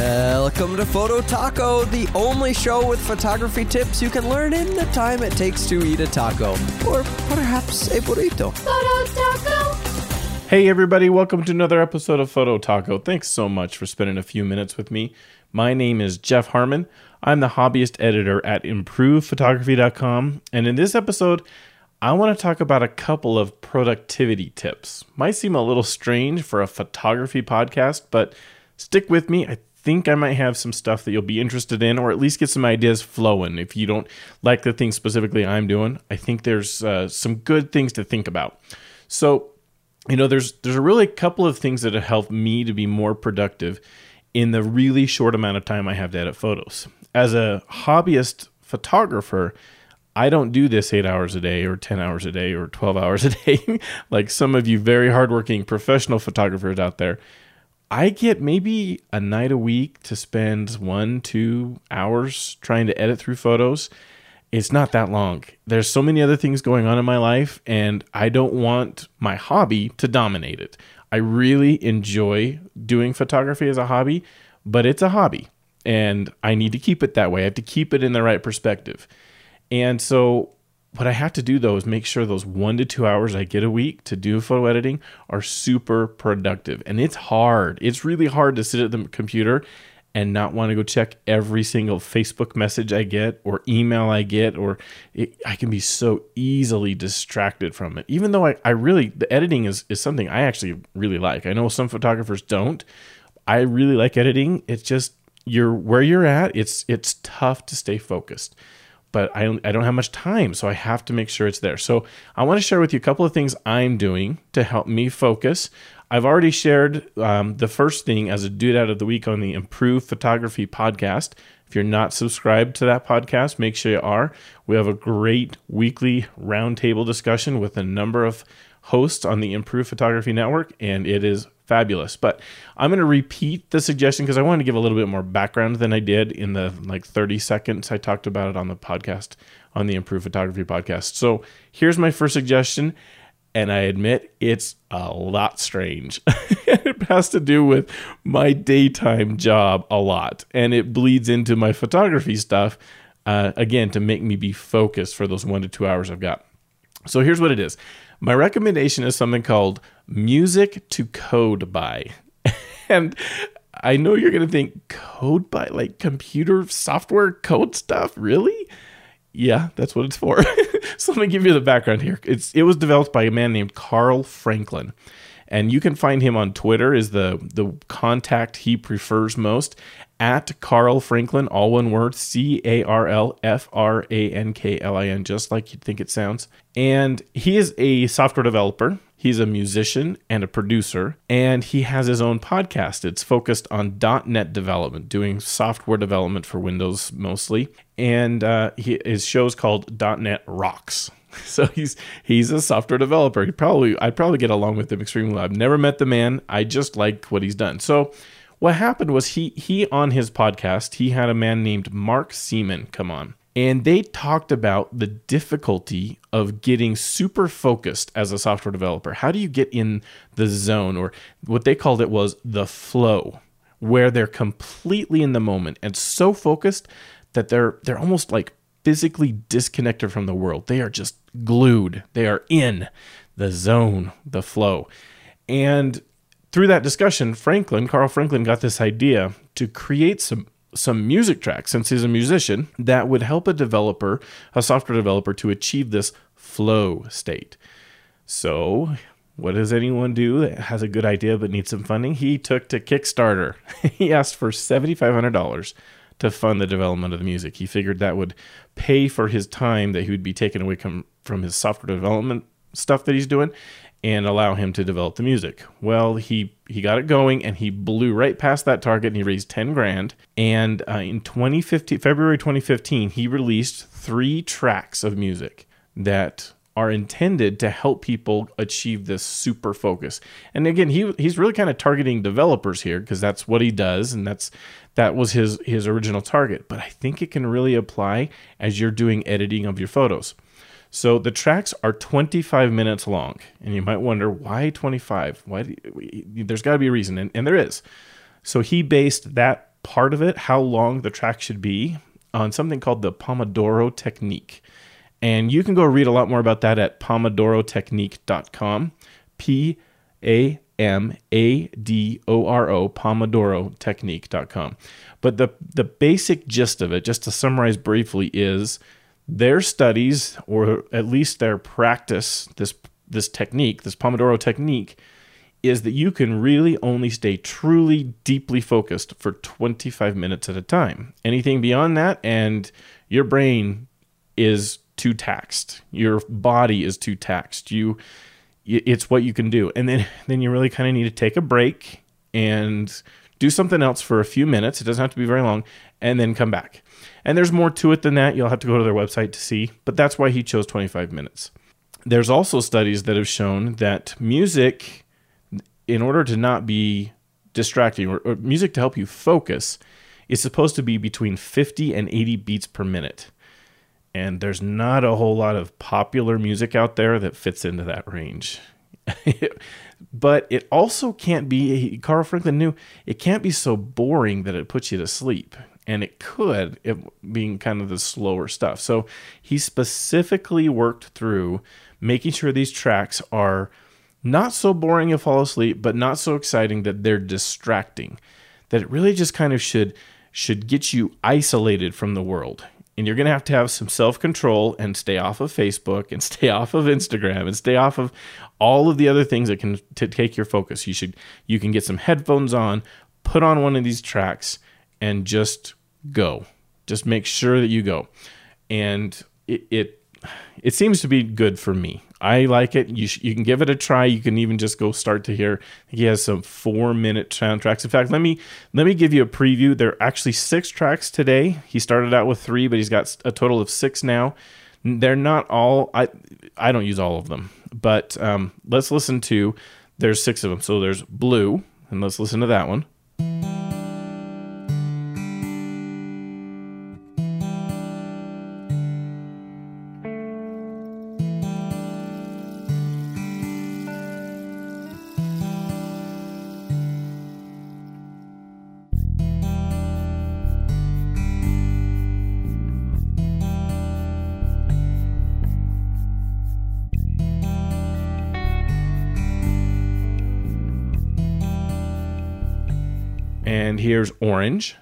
Welcome to Photo Taco, the only show with photography tips you can learn in the time it takes to eat a taco, or perhaps a burrito. Photo Taco. Hey, everybody, welcome to another episode of Photo Taco. Thanks so much for spending a few minutes with me. My name is Jeff Harmon. I'm the hobbyist editor at improvephotography.com, and in this episode, I want to talk about a couple of productivity tips. Might seem a little strange for a photography podcast, but stick with me. I think I might have some stuff that you'll be interested in, or at least get some ideas flowing. If you don't like the things specifically I'm doing, I think there's uh, some good things to think about. So, you know, there's there's a really a couple of things that have helped me to be more productive in the really short amount of time I have to edit photos. As a hobbyist photographer, I don't do this eight hours a day or 10 hours a day or 12 hours a day, like some of you very hardworking professional photographers out there. I get maybe a night a week to spend one, two hours trying to edit through photos. It's not that long. There's so many other things going on in my life, and I don't want my hobby to dominate it. I really enjoy doing photography as a hobby, but it's a hobby, and I need to keep it that way. I have to keep it in the right perspective. And so what I have to do though is make sure those one to two hours I get a week to do photo editing are super productive. And it's hard. It's really hard to sit at the computer and not want to go check every single Facebook message I get or email I get, or it, I can be so easily distracted from it. Even though I, I really, the editing is, is something I actually really like. I know some photographers don't. I really like editing. It's just, you're where you're at. It's, it's tough to stay focused but I don't, I don't have much time, so I have to make sure it's there. So I want to share with you a couple of things I'm doing to help me focus. I've already shared um, the first thing as a dude out of the week on the Improve Photography podcast. If you're not subscribed to that podcast, make sure you are. We have a great weekly roundtable discussion with a number of hosts on the Improve Photography Network, and it is fabulous. But I'm going to repeat the suggestion because I wanted to give a little bit more background than I did in the like 30 seconds I talked about it on the podcast, on the Improve Photography podcast. So here's my first suggestion. And I admit it's a lot strange. it has to do with my daytime job a lot. And it bleeds into my photography stuff, uh, again, to make me be focused for those one to two hours I've got. So here's what it is my recommendation is something called Music to Code by. and I know you're going to think code by like computer software code stuff, really? Yeah, that's what it's for. so let me give you the background here. It's it was developed by a man named Carl Franklin. And you can find him on Twitter is the the contact he prefers most at Carl Franklin, all one word, C A R L F R A N K L I N, just like you'd think it sounds. And he is a software developer. He's a musician and a producer, and he has his own podcast. It's focused on .NET development, doing software development for Windows mostly. And uh, he, his called .NET Rocks. So he's he's a software developer. He probably I'd probably get along with him extremely well. I've never met the man. I just like what he's done. So what happened was he he on his podcast he had a man named Mark Seemann come on and they talked about the difficulty of getting super focused as a software developer. How do you get in the zone or what they called it was the flow where they're completely in the moment and so focused that they're they're almost like physically disconnected from the world. They are just glued. They are in the zone, the flow. And through that discussion, Franklin, Carl Franklin, got this idea to create some some music tracks since he's a musician that would help a developer, a software developer, to achieve this flow state. So, what does anyone do that has a good idea but needs some funding? He took to Kickstarter. he asked for $7,500 to fund the development of the music. He figured that would pay for his time that he would be taken away from, from his software development stuff that he's doing and allow him to develop the music. Well, he he got it going and he blew right past that target and he raised 10 grand and uh, in 2015 February 2015 he released 3 tracks of music that are intended to help people achieve this super focus. And again, he he's really kind of targeting developers here because that's what he does and that's that was his his original target. But I think it can really apply as you're doing editing of your photos. So the tracks are 25 minutes long, and you might wonder why 25. Why? You, there's got to be a reason, and, and there is. So he based that part of it, how long the track should be, on something called the Pomodoro Technique. And you can go read a lot more about that at pomodorotechnique.com. P A M A D O R O, pomodorotechnique.com. But the, the basic gist of it, just to summarize briefly, is their studies, or at least their practice, this, this technique, this Pomodoro technique, is that you can really only stay truly deeply focused for 25 minutes at a time. Anything beyond that, and your brain is too taxed. Your body is too taxed. You it's what you can do. And then then you really kind of need to take a break and do something else for a few minutes. It doesn't have to be very long and then come back. And there's more to it than that. You'll have to go to their website to see, but that's why he chose 25 minutes. There's also studies that have shown that music in order to not be distracting or, or music to help you focus is supposed to be between 50 and 80 beats per minute and there's not a whole lot of popular music out there that fits into that range. but it also can't be, Carl Franklin knew, it can't be so boring that it puts you to sleep. And it could, it being kind of the slower stuff. So he specifically worked through making sure these tracks are not so boring you fall asleep, but not so exciting that they're distracting. That it really just kind of should should get you isolated from the world and you're going to have to have some self control and stay off of Facebook and stay off of Instagram and stay off of all of the other things that can t- take your focus. You should you can get some headphones on, put on one of these tracks, and just go. Just make sure that you go, and it it, it seems to be good for me. I like it. You sh- you can give it a try. You can even just go start to hear. He has some four minute soundtracks. In fact, let me let me give you a preview. There are actually six tracks today. He started out with three, but he's got a total of six now. They're not all. I I don't use all of them, but um, let's listen to. There's six of them. So there's blue, and let's listen to that one. And here's orange.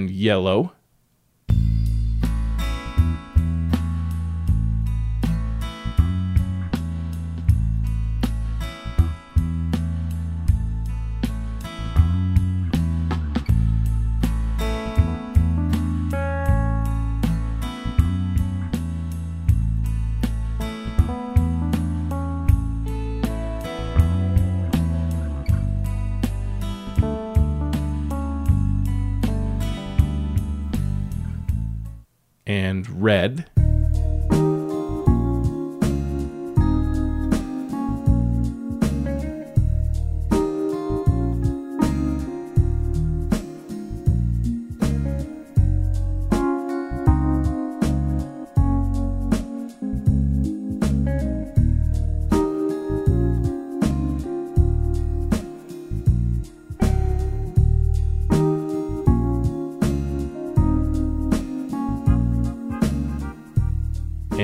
And yellow. And red.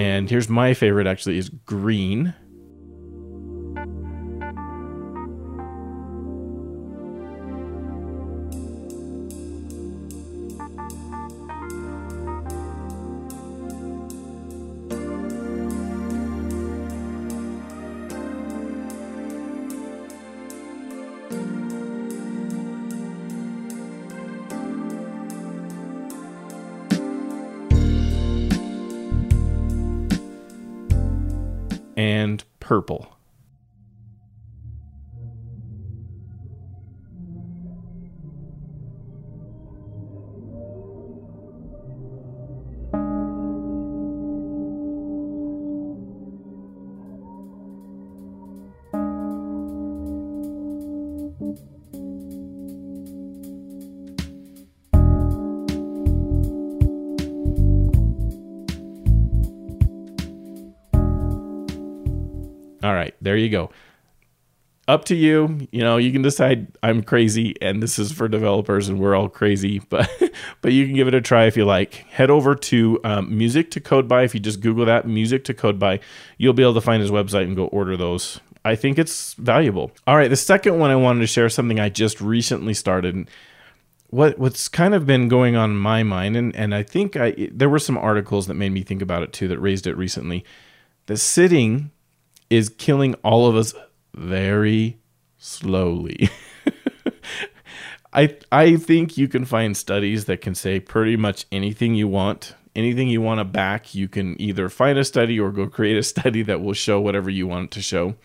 And here's my favorite actually is green. And purple. All right, there you go. Up to you. You know, you can decide I'm crazy and this is for developers and we're all crazy, but but you can give it a try if you like. Head over to um, Music to Code By. If you just Google that, Music to Code By, you'll be able to find his website and go order those. I think it's valuable. All right, the second one I wanted to share something I just recently started. What what's kind of been going on in my mind, and and I think I there were some articles that made me think about it too that raised it recently. The sitting is killing all of us very slowly. I I think you can find studies that can say pretty much anything you want. Anything you want to back, you can either find a study or go create a study that will show whatever you want it to show.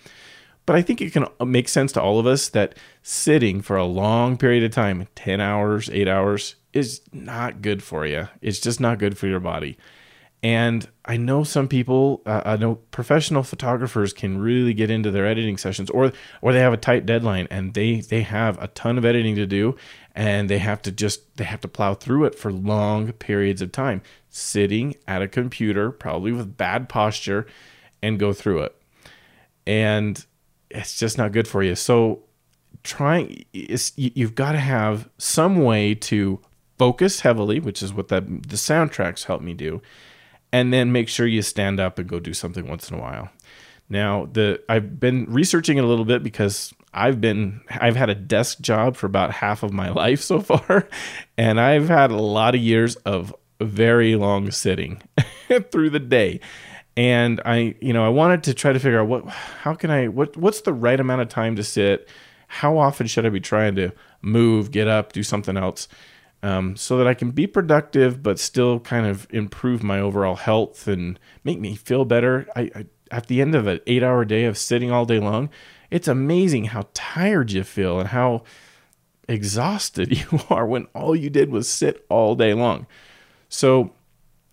But I think it can uh, make sense to all of us that sitting for a long period of time, 10 hours, 8 hours, is not good for you. It's just not good for your body. And I know some people, uh, I know professional photographers can really get into their editing sessions, or or they have a tight deadline and they they have a ton of editing to do, and they have to just they have to plow through it for long periods of time, sitting at a computer, probably with bad posture, and go through it, and it's just not good for you. So trying is you've got to have some way to focus heavily, which is what that the soundtracks help me do and then make sure you stand up and go do something once in a while. Now, the I've been researching it a little bit because I've been I've had a desk job for about half of my life so far, and I've had a lot of years of very long sitting through the day. And I, you know, I wanted to try to figure out what how can I what what's the right amount of time to sit? How often should I be trying to move, get up, do something else? Um, so that I can be productive but still kind of improve my overall health and make me feel better. I, I at the end of an eight hour day of sitting all day long, it's amazing how tired you feel and how exhausted you are when all you did was sit all day long. So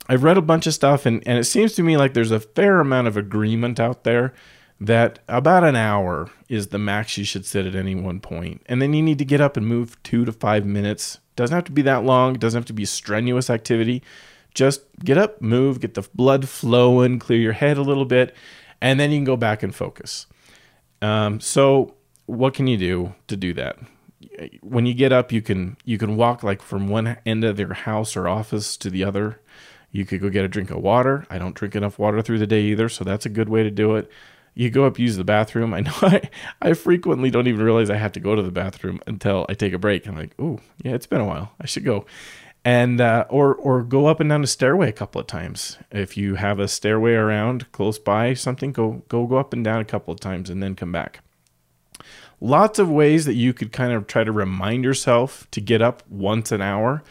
I've read a bunch of stuff and, and it seems to me like there's a fair amount of agreement out there that about an hour is the max you should sit at any one point. And then you need to get up and move two to five minutes doesn't have to be that long, doesn't have to be strenuous activity. Just get up, move, get the blood flowing, clear your head a little bit, and then you can go back and focus. Um, so, what can you do to do that? When you get up, you can you can walk like from one end of your house or office to the other. You could go get a drink of water. I don't drink enough water through the day either, so that's a good way to do it you go up use the bathroom. I know I, I frequently don't even realize I have to go to the bathroom until I take a break. I'm like, oh yeah, it's been a while. I should go, and uh, or or go up and down the stairway a couple of times. If you have a stairway around close by something, go go go up and down a couple of times and then come back. Lots of ways that you could kind of try to remind yourself to get up once an hour.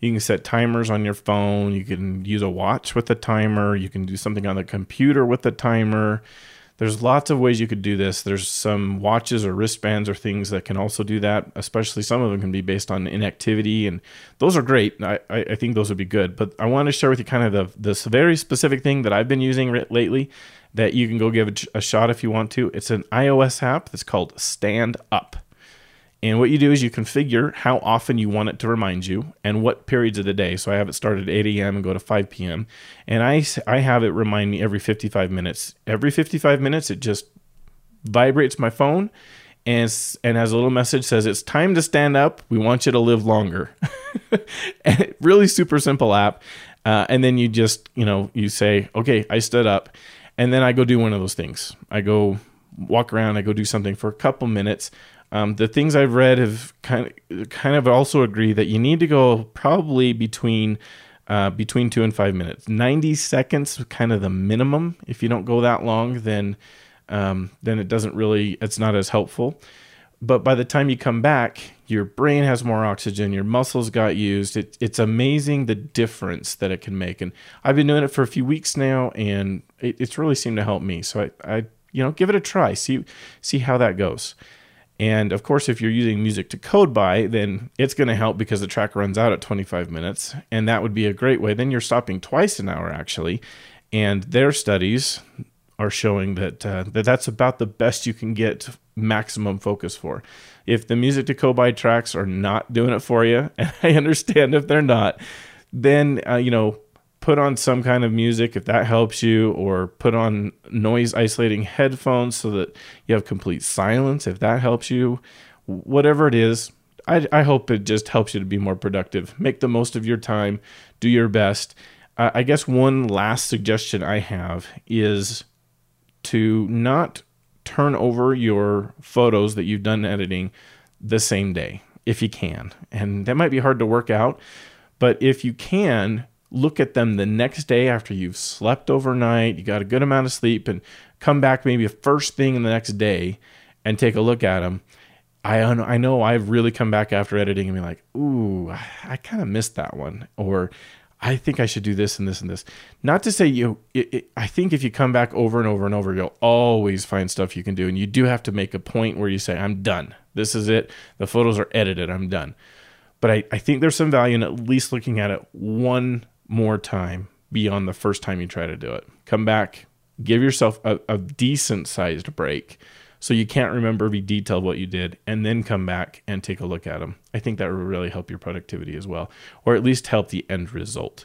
You can set timers on your phone. You can use a watch with a timer. You can do something on the computer with a timer there's lots of ways you could do this. There's some watches or wristbands or things that can also do that. Especially some of them can be based on inactivity, and those are great. I, I think those would be good. But I want to share with you kind of the this very specific thing that I've been using lately that you can go give a shot if you want to. It's an iOS app that's called Stand Up. And what you do is you configure how often you want it to remind you and what periods of the day. So I have it start at 8 a.m. and go to 5 p.m. And I, I have it remind me every 55 minutes. Every 55 minutes, it just vibrates my phone and, and has a little message says, It's time to stand up. We want you to live longer. really super simple app. Uh, and then you just, you know, you say, Okay, I stood up. And then I go do one of those things. I go walk around, I go do something for a couple minutes um, the things I've read have kind of, kind of also agree that you need to go probably between uh, between two and five minutes. Ninety seconds, kind of the minimum. If you don't go that long, then um, then it doesn't really it's not as helpful. But by the time you come back, your brain has more oxygen, your muscles got used. It, it's amazing the difference that it can make. And I've been doing it for a few weeks now, and it, it's really seemed to help me. So I, I, you know, give it a try. See see how that goes. And of course, if you're using music to code by, then it's going to help because the track runs out at 25 minutes. And that would be a great way. Then you're stopping twice an hour, actually. And their studies are showing that, uh, that that's about the best you can get maximum focus for. If the music to code by tracks are not doing it for you, and I understand if they're not, then, uh, you know, put on some kind of music if that helps you, or put on noise isolating headphones so that you have complete silence if that helps you. Whatever it is, I, I hope it just helps you to be more productive. Make the most of your time, do your best. Uh, I guess one last suggestion I have is to not turn over your photos that you've done editing the same day if you can. And that might be hard to work out, but if you can, look at them the next day after you've slept overnight, you got a good amount of sleep, and come back maybe first thing in the next day and take a look at them. I I know I've really come back after editing and be like, ooh, I kind of missed that one, or I think I should do this and this and this. Not to say you, it, it, I think if you come back over and over and over, you'll always find stuff you can do, and you do have to make a point where you say, I'm done. This is it. The photos are edited. I'm done. But I, I think there's some value in at least looking at it one more time beyond the first time you try to do it. Come back, give yourself a, a decent sized break so you can't remember be of what you did and then come back and take a look at them. I think that will really help your productivity as well, or at least help the end result.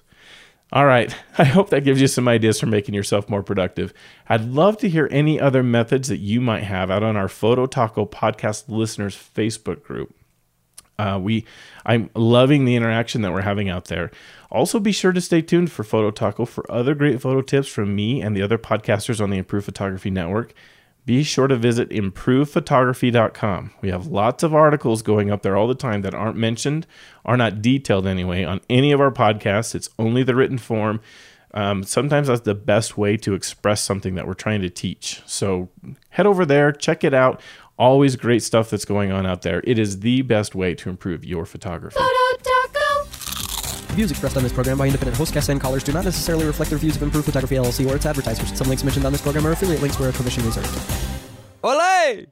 All right. I hope that gives you some ideas for making yourself more productive. I'd love to hear any other methods that you might have out on our Photo Taco podcast listeners Facebook group. Uh, we, I'm loving the interaction that we're having out there. Also, be sure to stay tuned for Photo Taco for other great photo tips from me and the other podcasters on the Improved Photography Network. Be sure to visit improvephotography.com. We have lots of articles going up there all the time that aren't mentioned, are not detailed anyway, on any of our podcasts. It's only the written form. Um, sometimes that's the best way to express something that we're trying to teach. So head over there, check it out. Always great stuff that's going on out there. It is the best way to improve your photography. Photo Taco. The views expressed on this program by independent host guests and callers do not necessarily reflect the views of Improved Photography LLC or its advertisers. Some links mentioned on this program are affiliate links where a commission reserved. Olay!